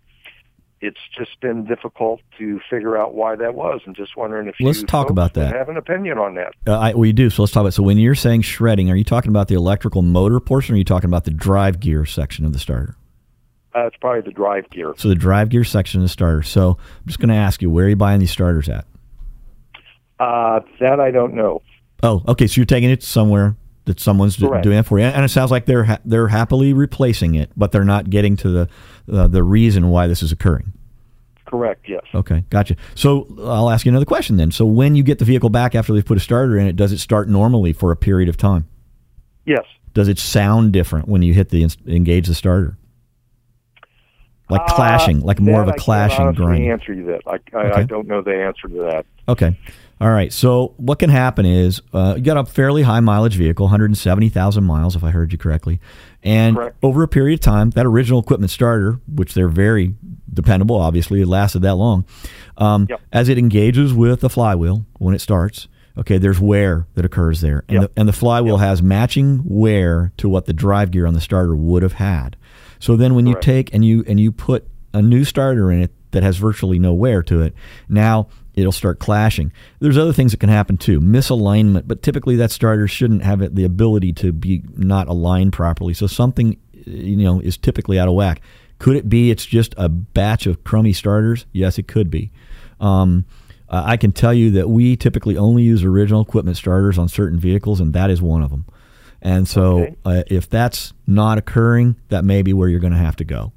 it's just been difficult to figure out why that was, and just wondering if Let's you talk about that. Have an opinion on that? Uh, I, we do. So let's talk about. So when you're saying shredding, are you talking about the electrical motor portion, or are you talking about the drive gear section of the starter? Uh, it's probably the drive gear. So the drive gear section of the starter. So I'm just going to ask you, where are you buying these starters at? Uh, that I don't know. Oh, okay. So you're taking it somewhere that someone's Correct. doing that for you, and it sounds like they're ha- they're happily replacing it, but they're not getting to the uh, the reason why this is occurring. Correct. Yes. Okay, gotcha. So I'll ask you another question then. So when you get the vehicle back after they've put a starter in it, does it start normally for a period of time? Yes. Does it sound different when you hit the engage the starter? Like Uh, clashing, like more of a I clashing can't grind. answer you that. I, I, Okay. I don't know the answer to that. Okay. All right. So what can happen is uh, you got a fairly high mileage vehicle, 170,000 miles, if I heard you correctly. And over a period of time, that original equipment starter, which they're very dependable, obviously, it lasted that long, um, as it engages with the flywheel when it starts, okay, there's wear that occurs there. And, the, and the flywheel has matching wear to what the drive gear on the starter would have had. So then when you take and you and you put a new starter in it that has virtually no wear to it, now it'll start clashing. There's other things that can happen too, misalignment, but typically that starter shouldn't have it, the ability to be not aligned properly. So something you know is typically out of whack. Could it be it's just a batch of crummy starters? Yes, it could be. Um, I can tell you that we typically only use original equipment starters on certain vehicles, and that is one of them. And so, uh, if that's not occurring, that may be where you're going to have to go.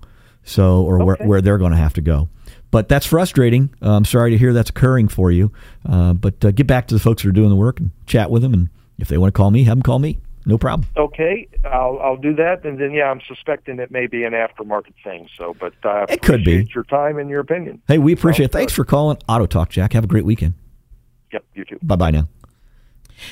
So, or where, where they're going to have to go. But that's frustrating. Uh, I'm sorry to hear that's occurring for you. Uh, but uh, get back to the folks that are doing the work and chat with them. And if they want to call me, have them call me. No problem. Okay, I'll I'll do that, and then yeah, I'm suspecting it may be an aftermarket thing. So, but uh, It could be. your time and your opinion. Hey, we appreciate it. Thanks for calling Auto Talk, Jack. Have a great weekend. Yep, you too. Bye bye now.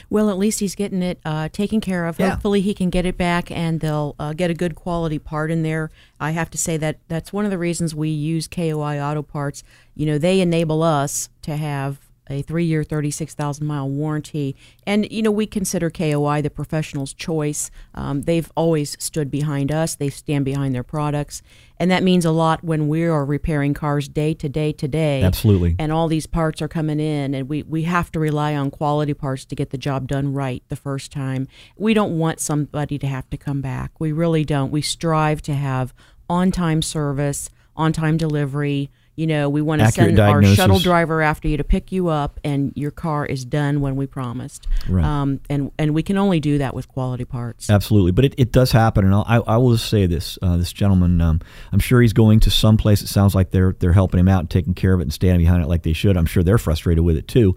Well, at least he's getting it uh, taken care of. Yeah. Hopefully, he can get it back, and they'll uh, get a good quality part in there. I have to say that that's one of the reasons we use KOI Auto Parts. You know, they enable us to have a three-year, thirty-six thousand mile warranty, and you know we consider KOI the professional's choice. Um, they've always stood behind us. They stand behind their products, and that means a lot when we are repairing cars day to day to day. Absolutely. And all these parts are coming in, and we, we have to rely on quality parts to get the job done right the first time. We don't want somebody to have to come back. We really don't. We strive to have on time service, on time delivery. You know, we want to send our shuttle driver after you to pick you up, and your car is done when we promised. Right. Um, and and we can only do that with quality parts. Absolutely, but it, it does happen, and I'll, I, I will just say this: uh, this gentleman, um, I'm sure he's going to some place. It sounds like they're they're helping him out and taking care of it and standing behind it like they should. I'm sure they're frustrated with it too,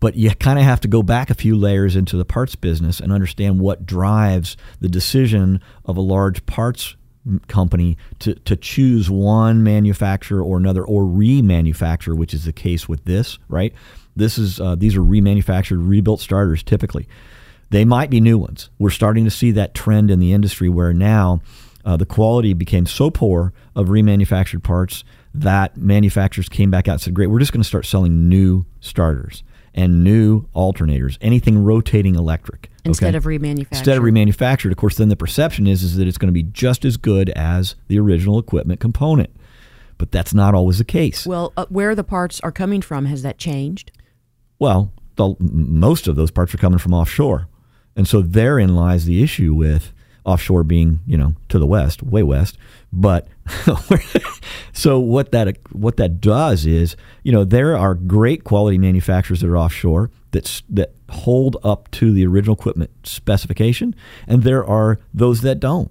but you kind of have to go back a few layers into the parts business and understand what drives the decision of a large parts company to, to choose one manufacturer or another or remanufacture, which is the case with this, right? This is uh, these are remanufactured, rebuilt starters typically. They might be new ones. We're starting to see that trend in the industry where now uh, the quality became so poor of remanufactured parts that manufacturers came back out and said, "Great, we're just going to start selling new starters and new alternators, anything rotating electric." Instead of remanufactured. Instead of remanufactured, of course, then the perception is is that it's going to be just as good as the original equipment component, but that's not always the case. Well, uh, where the parts are coming from has that changed? Well, the, most of those parts are coming from offshore. And so therein lies the issue with offshore being, you know, to the west, way west. But so what that what that does is, you know, there are great quality manufacturers that are offshore that's that hold up to the original equipment specification, and there are those that don't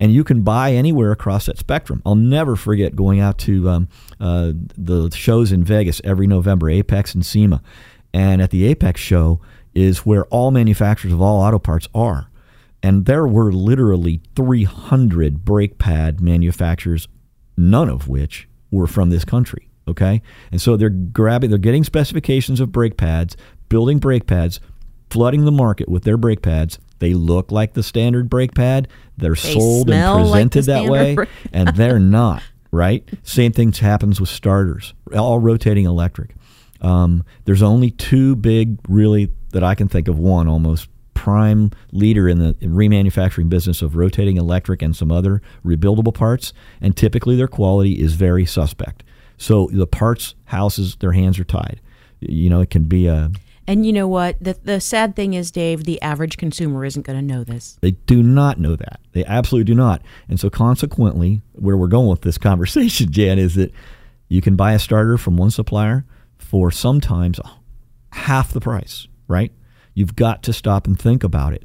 and you can buy anywhere across that spectrum. I'll never forget going out to um, uh, the shows in Vegas every November, AAPEX and SEMA, and at the AAPEX show is where all manufacturers of all auto parts are, and there were literally 300 brake pad manufacturers, none of which were from this country. Okay, and so they're grabbing, they're getting specifications of brake pads, building brake pads, flooding the market with their brake pads. They look like the standard brake pad. They're They sold and smell like presented that way, and they're not right. Same thing happens with starters, all rotating electric. Um, there's only two big, really, that I can think of. One almost prime leader in the remanufacturing business of rotating electric and some other rebuildable parts, and typically their quality is very suspect. So the parts houses, their hands are tied. You know, it can be a And you know what? The the sad thing is, Dave, the average consumer isn't going to know this. They do not know that. They absolutely do not. And so, consequently, where we're going with this conversation, Jan, is that you can buy a starter from one supplier for sometimes half the price, right? You've got to stop and think about it.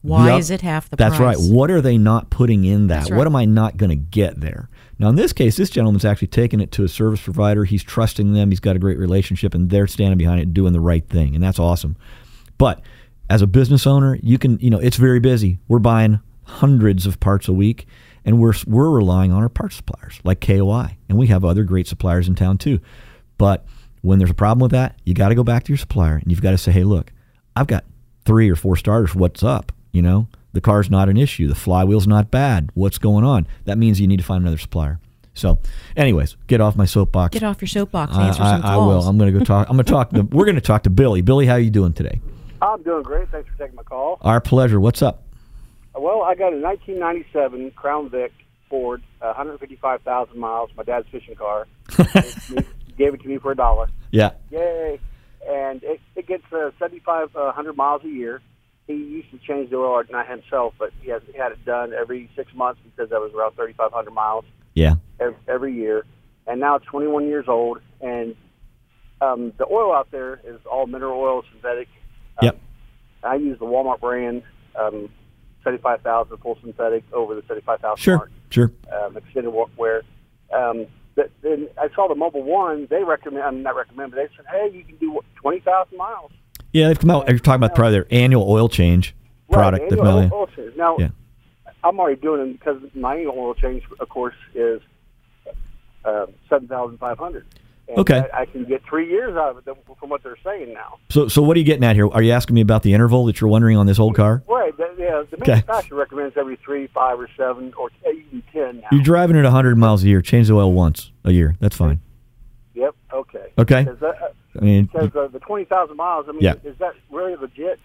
Why is it half the price? That's price? right. What are they not putting in that? That's What am I not going to get there? Now, in this case, this gentleman's actually taking it to a service provider. He's trusting them. He's got a great relationship, and they're standing behind it, doing the right thing, and that's awesome. But as a business owner, you can, you know, it's very busy. We're buying hundreds of parts a week, and we're we're relying on our parts suppliers like KOI, and we have other great suppliers in town too. But when there's a problem with that, you got to go back to your supplier, and you've got to say, hey, look, I've got three or four starters. What's up? You know, the car's not an issue. The flywheel's not bad. What's going on? That means you need to find another supplier. So, anyways, get off my soapbox. Get off your soapbox. I, Answer I- some I calls. will. I'm going to go talk. I'm going to talk. To, we're going to talk to Billy. Billy, how are you doing today? I'm doing great. Thanks for taking my call. Our pleasure. What's up? Well, I got a 1997 Crown Vic Ford, 155,000 miles. My dad's fishing car. he gave it to me for a dollar. Yeah. Yay! And it, it gets uh, 7,500 miles a year. He used to change the oil, not himself, but he has he had it done every six months because that was around 3,500 miles Yeah. every, every year. And now it's 21 years old, and um, the oil out there is all mineral oil, synthetic. Um, Yep. I use the Walmart brand, um, 75,000 full synthetic over the 75,000 Sure. mark, Sure. um, extended wear. Um, but then I saw the Mobil 1. They recommend, I'm not recommend, but they said, hey, you can do 20,000 miles. Yeah, they've come out. You're talking about probably their annual oil change product. Right, annual come oil change. Now, Yeah. I'm already doing it because my annual oil change, of course, is uh, 7,500. And Okay. I, I can get three years out of it from what they're saying now. So, so what are you getting at here? Are you asking me about the interval that you're wondering on this old car? Right. The, yeah, the Okay. manufacturer recommends every three, five, or seven, or even ten now. You're driving at 100 miles a year. Change the oil once a year. That's fine. Yep. Okay. Okay. Because, uh, I mean, because uh, the twenty thousand miles. I mean, Yeah. is that really legit?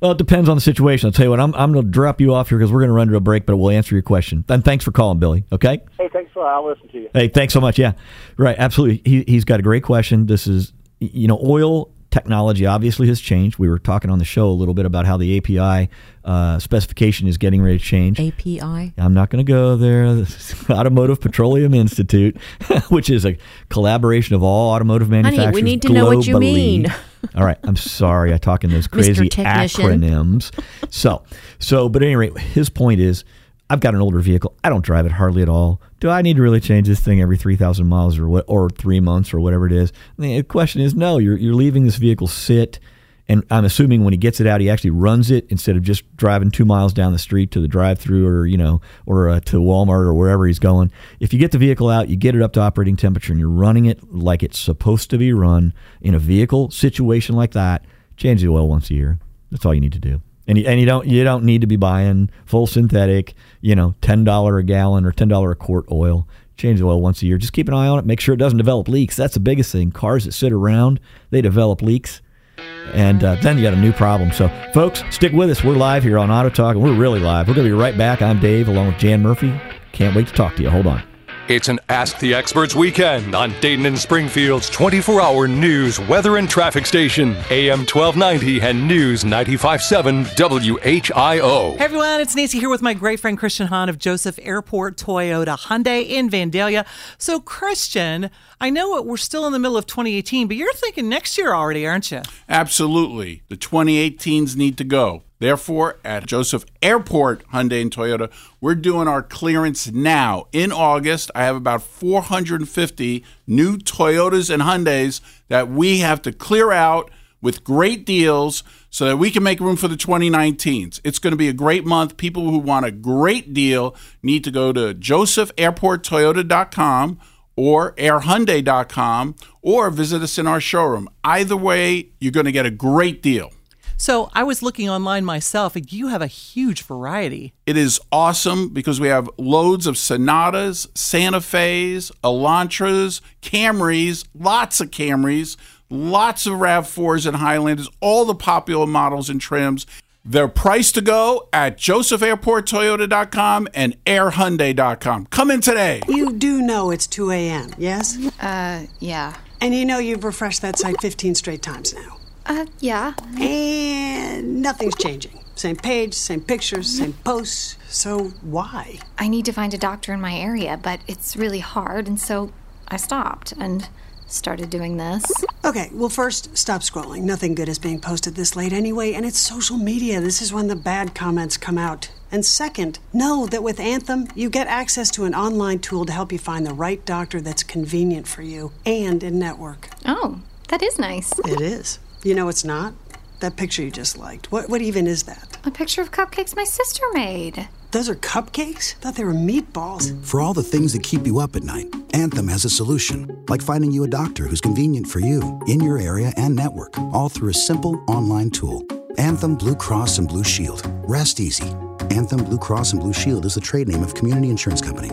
Well, it depends on the situation. I'll tell you what. I'm, I'm going to drop you off here because we're going to run to a break, but we'll answer your question. And thanks for calling, Billy. Okay. Hey, thanks a lot. I'll listen to you. Hey, thanks so much. Yeah, right. Absolutely. He, he's got a great question. This is, you know, oil technology obviously has changed. We were talking on the show a little bit about how the API uh, specification is getting ready to change. API. I'm not going to go there. This Automotive Petroleum Institute, which is a collaboration of all automotive manufacturers. Honey, we need to know what you mean. all right, I'm sorry. I talk in those crazy acronyms. So, so, but at any rate, his point is, I've got an older vehicle. I don't drive it hardly at all. Do I need to really change this thing every 3,000 miles or what, or three months or whatever it is? And the question is, no. You're you're leaving this vehicle sit. And I'm assuming when he gets it out, he actually runs it instead of just driving two miles down the street to the drive-through or you know or uh, to Walmart or wherever he's going. If you get the vehicle out, you get it up to operating temperature, and you're running it like it's supposed to be run in a vehicle situation like that. Change the oil once a year. That's all you need to do. And you, and you don't you don't need to be buying full synthetic, you know, ten dollar a gallon or ten dollar a quart oil. Change the oil once a year. Just keep an eye on it. Make sure it doesn't develop leaks. That's the biggest thing. Cars that sit around, they develop leaks and uh, then you got a new problem. So, folks, stick with us. We're live here on Auto Talk, and we're really live. We're going to be right back. I'm Dave, along with Jan Murphy. Can't wait to talk to you. Hold on. It's an Ask the Experts weekend on Dayton and Springfield's 24 hour news, weather, and traffic station, AM 1290 and News 957 WHIO. Hey everyone, it's Nancy here with my great friend Christian Hahn of Joseph Airport Toyota Hyundai in Vandalia. So, Christian, I know we're still in the middle of 2018, but you're thinking next year already, aren't you? Absolutely. The 2018s need to go. Therefore, at Joseph Airport Hyundai and Toyota, we're doing our clearance now. In August, I have about 450 new Toyotas and Hyundais that we have to clear out with great deals so that we can make room for the 2019s. It's going to be a great month. People who want a great deal need to go to josephairporttoyota.com or airhyundai.com or visit us in our showroom. Either way, you're going to get a great deal. So, I was looking online myself, and you have a huge variety. It is awesome because we have loads of Sonatas, Santa Fe's, Elantras, Camrys, lots of Camrys, lots of RAV4s and Highlanders, all the popular models and trims. They're priced to go at josephairporttoyota.com and airhyundai.com. Come in today. You do know it's 2 a.m., yes? Uh, yeah. And you know you've refreshed that site 15 straight times now. Uh, yeah. And nothing's changing. Same page, same pictures, same posts. So why? I need to find a doctor in my area, but it's really hard, and so I stopped. And started doing this. Okay, well, first, stop scrolling. Nothing good is being posted this late anyway, and it's social media. This is when the bad comments come out. And second, know that with Anthem, you get access to an online tool to help you find the right doctor that's convenient for you and in network. Oh, that is nice. It is. You know it's not? That picture you just liked. What, what even is that? A picture of cupcakes my sister made. Those are cupcakes? Thought they were meatballs. For all the things that keep you up at night, Anthem has a solution. Like finding you a doctor who's convenient for you, in your area and network, all through a simple online tool. Anthem Blue Cross and Blue Shield. Rest easy. Anthem Blue Cross and Blue Shield is the trade name of Community Insurance Company.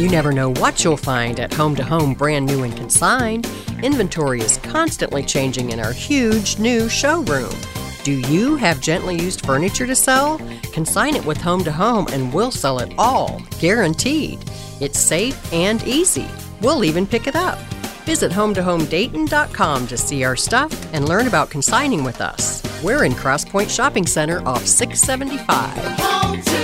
You never know what you'll find at Home to Home, brand new and consigned. Inventory is constantly changing in our huge new showroom. Do you have gently used furniture to sell? Consign it with Home to Home and we'll sell it all, guaranteed. It's safe and easy. We'll even pick it up. Visit HometoHomeDayton.com to see our stuff and learn about consigning with us. We're in Crosspoint Shopping Center off 675.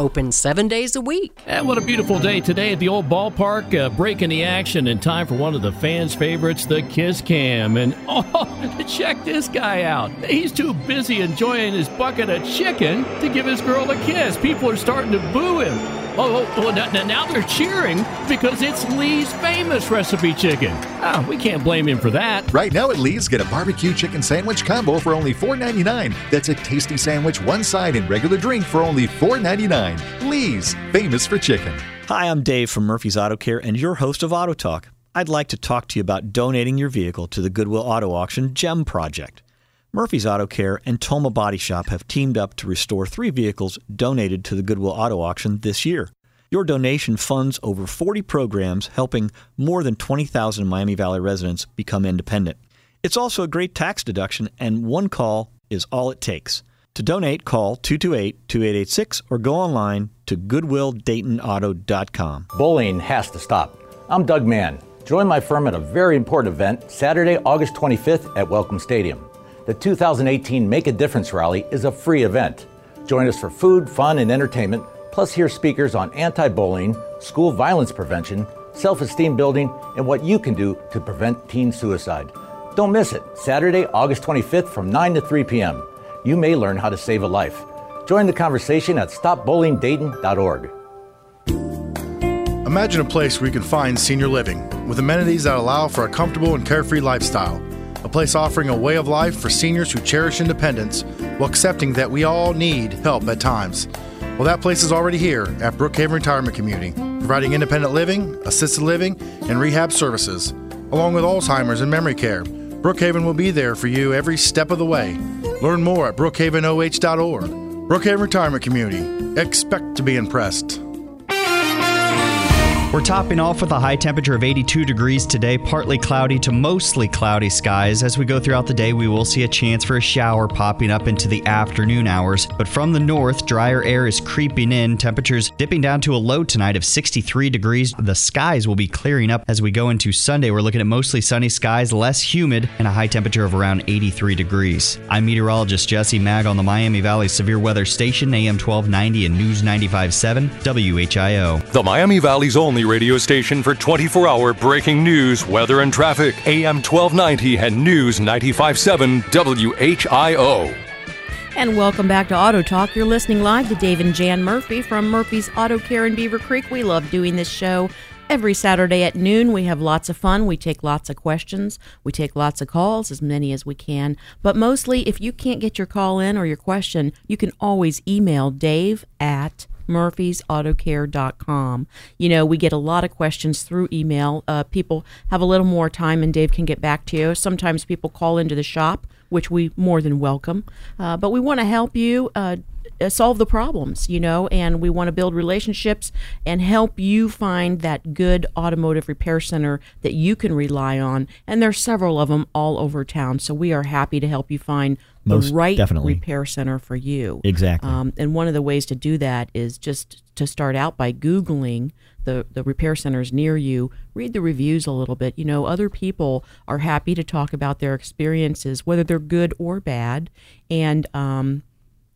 Open seven days a week. And what a beautiful day today at the old ballpark, uh, breaking the action in time for one of the fans' favorites, the Kiss Cam. And oh, check this guy out. He's too busy enjoying his bucket of chicken to give his girl a kiss. People are starting to boo him. Oh, oh, oh now, now they're cheering because it's Lee's famous recipe chicken. Ah, we can't blame him for that. Right now at Lee's, get a barbecue chicken sandwich combo for only $4.99. That's a tasty sandwich, one side, and regular drink for only $4.99. Lee's, famous for chicken. Hi, I'm Dave from Murphy's Auto Care and your host of Auto Talk. I'd like to talk to you about donating your vehicle to the Goodwill Auto Auction GEM project. Murphy's Auto Care and Toma Body Shop have teamed up to restore three vehicles donated to the Goodwill Auto Auction this year. Your donation funds over 40 programs helping more than 20,000 Miami Valley residents become independent. It's also a great tax deduction, and one call is all it takes. To donate, call 228 2886 or go online to goodwilldaytonauto.com. Bullying has to stop. I'm Doug Mann. Join my firm at a very important event Saturday, August 25th at Welcome Stadium. The 2018 Make a Difference Rally is a free event. Join us for food, fun, and entertainment, plus hear speakers on anti bullying, school violence prevention, self esteem building, and what you can do to prevent teen suicide. Don't miss it, Saturday, August 25th from 9 to 3 p.m. You may learn how to save a life. Join the conversation at stopbullyingdayton.org. Imagine a place where you can find senior living with amenities that allow for a comfortable and carefree lifestyle. A place offering a way of life for seniors who cherish independence while accepting that we all need help at times. Well, that place is already here at Brookhaven Retirement Community, providing independent living, assisted living, and rehab services, along with Alzheimer's and memory care. Brookhaven will be there for you every step of the way. Learn more at brookhavenoh.org. Brookhaven Retirement Community. Expect to be impressed. We're topping off with a high temperature of 82 degrees today, partly cloudy to mostly cloudy skies. As we go throughout the day, we will see a chance for a shower popping up into the afternoon hours. But from the north, drier air is creeping in, temperatures dipping down to a low tonight of 63 degrees. The skies will be clearing up as we go into Sunday. We're looking at mostly sunny skies, less humid, and a high temperature of around 83 degrees. I'm meteorologist Jesse Maag on the Miami Valley Severe Weather Station, AM 1290 and News 95.7, WHIO. The Miami Valley's only radio station for 24 hour breaking news, weather, and traffic. AM 1290 and News 95.7 WHIO. And welcome back to Auto Talk. You're listening live to Dave and Jan Murphy from Murphy's Auto Care in Beavercreek. We love doing this show every Saturday at noon. We have lots of fun. We take lots of questions. We take lots of calls, as many as we can. But mostly, if you can't get your call in or your question, you can always email Dave at murphysautocare.com. You know, we get a lot of questions through email. Uh, people have a little more time, and Dave can get back to you. Sometimes people call into the shop, which we more than welcome. Uh, but we want to help you. Uh, solve the problems, you know, and we want to build relationships and help you find that good automotive repair center that you can rely on. And there's several of them all over town. So we are happy to help you find Most the right definitely. repair center for you. Exactly. Um, and one of the ways to do that is just to start out by Googling the, the repair centers near you, read the reviews a little bit. You know, other people are happy to talk about their experiences, whether they're good or bad. And, um,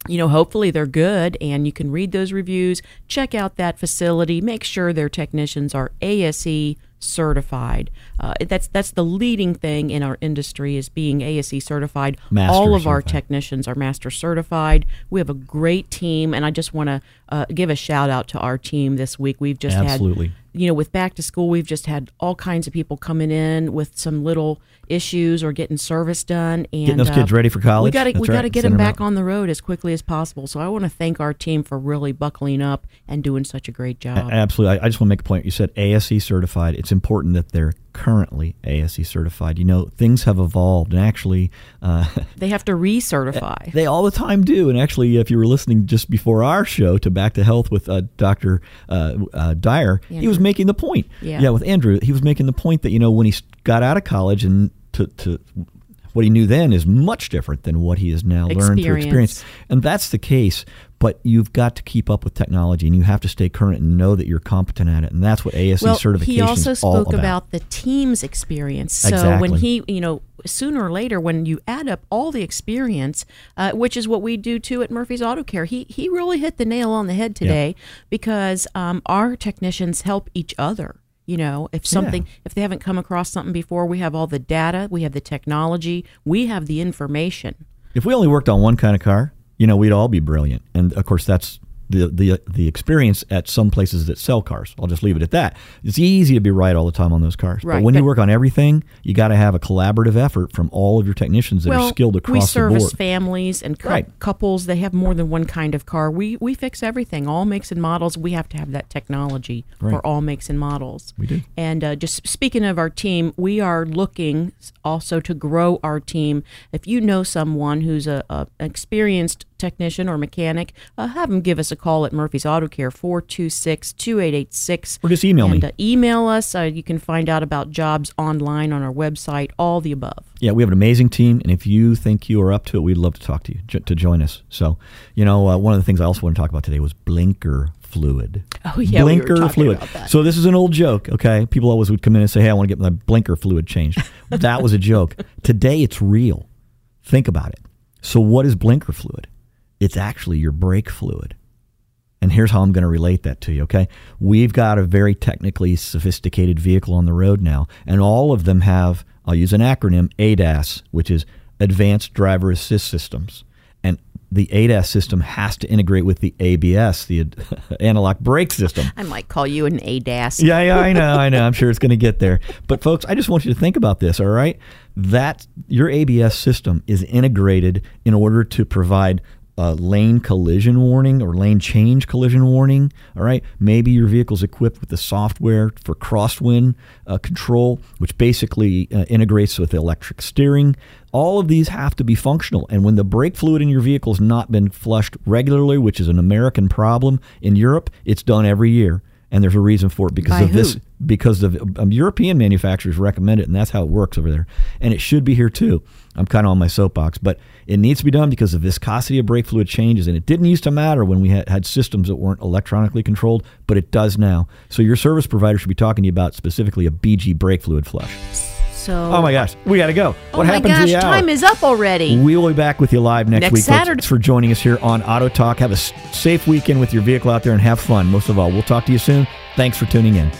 you know, hopefully they're good and you can read those reviews, check out that facility, make sure their technicians are ASE certified. Uh, that's that's the leading thing in our industry is being ASE certified. Master All of our technicians are master certified. We have a great team, and I just want to uh, give a shout out to our team this week. We've just Absolutely. had you know, with back to school, we've just had all kinds of people coming in with some little issues or getting service done, and Getting those kids ready for college. We got to we right. got to get Send them 'em back out. on the road as quickly as possible. So I want to thank our team for really buckling up and doing such a great A- job. Absolutely. I, I just want to make a point. You said ASE certified. It's important that they're currently ASE certified. You know, things have evolved, and actually, uh, They have to recertify. they all the time do. And actually, if you were listening just before our show to Back to Health with uh, Dr. Uh, uh, Dyer, he was making the point. Yeah. with Andrew, he was making the point that, you know, when he got out of college and to, to what he knew then is much different than what he has now learned through Experience. experience. And that's the case. But you've got to keep up with technology and you have to stay current and know that you're competent at it. And that's what ASE well, certification he also spoke about. about the team's experience. So when he, you know, sooner or later, when you add up all the experience, uh, which is what we do too at Murphy's Auto Care, he he really hit the nail on the head today because um, our technicians help each other. You know, if something, if they haven't come across something before, we have all the data, we have the technology, we have the information. If we only worked on one kind of car, you know, we'd all be brilliant. And of course, that's the the the experience at some places that sell cars. I'll just leave it at that. It's easy to be right all the time on those cars, Right, but when you work on everything, you got to have a collaborative effort from all of your technicians that well, are skilled across the board. We service families and cou- Right. couples. They have more than one kind of car. We we fix everything, all makes and models. We have to have that technology Right. for all makes and models. We do. And uh, just speaking of our team, we are looking also to grow our team. If you know someone who's a, a experienced technician or mechanic, uh, have them give us a call at Murphy's Auto Care 426-2886. Or just email me. Uh, email us. Uh, you can find out about jobs online on our website. All the above. Yeah, we have an amazing team, and if you think you are up to it, we'd love to talk to you jo- to join us. So, you know, uh, one of the things I also want to talk about today was blinker fluid. Oh, yeah, blinker talking fluid. So this is an old joke. Okay, people always would come in and say, "Hey, I want to get my blinker fluid changed." that was a joke. Today, it's real. Think about it. So, what is blinker fluid? It's actually your brake fluid. And here's how I'm going to relate that to you, okay? We've got a very technically sophisticated vehicle on the road now, and all of them have, I'll use an acronym, ADAS, which is Advanced Driver Assist Systems. And the ADAS system has to integrate with the ABS, the analog brake system. I might call you an ADAS. Yeah, yeah, I know, I know. I'm sure it's going to get there. But folks, I just want you to think about this, all right? That your ABS system is integrated in order to provide uh, lane collision warning or lane change collision warning. All right, maybe your vehicle's equipped with the software for crosswind uh, control, which basically uh, integrates with electric steering. All of these have to be functional, and when the brake fluid in your vehicle has not been flushed regularly, which is an American problem in Europe, it's done every year and there's a reason for it because By of this because of um, European manufacturers recommend it and that's how it works over there. And it should be here too. I'm kind of on my soapbox but it needs to be done because the viscosity of brake fluid changes and it didn't used to matter when we had, had systems that weren't electronically controlled but it does now. So your service provider should be talking to you about specifically a BG brake fluid flush So. oh my gosh we got to go Oh what my happened gosh, to the hour? time is up already. We will be back with you live next, Next week. Saturday. Thanks for joining us here on Auto Talk. Have a safe weekend with your vehicle out there and have fun. Most of all, we'll talk to you soon. Thanks for tuning in.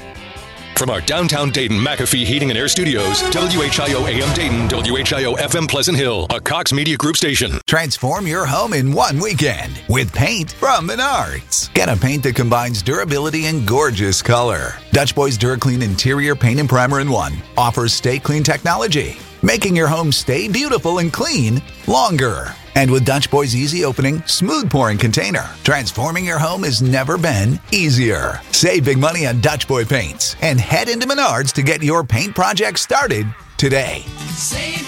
From our downtown Dayton McAfee Heating and Air Studios, WHIO AM Dayton, WHIO FM Pleasant Hill, a Cox Media Group station. Transform your home in one weekend with paint from Menards. Get a paint that combines durability and gorgeous color. Dutch Boys DuraClean Interior Paint and Primer in One offers stay clean technology, making your home stay beautiful and clean longer. And with Dutch Boy's easy opening, smooth pouring container, transforming your home has never been easier. Save big money on Dutch Boy paints and head into Menards to get your paint project started today. Save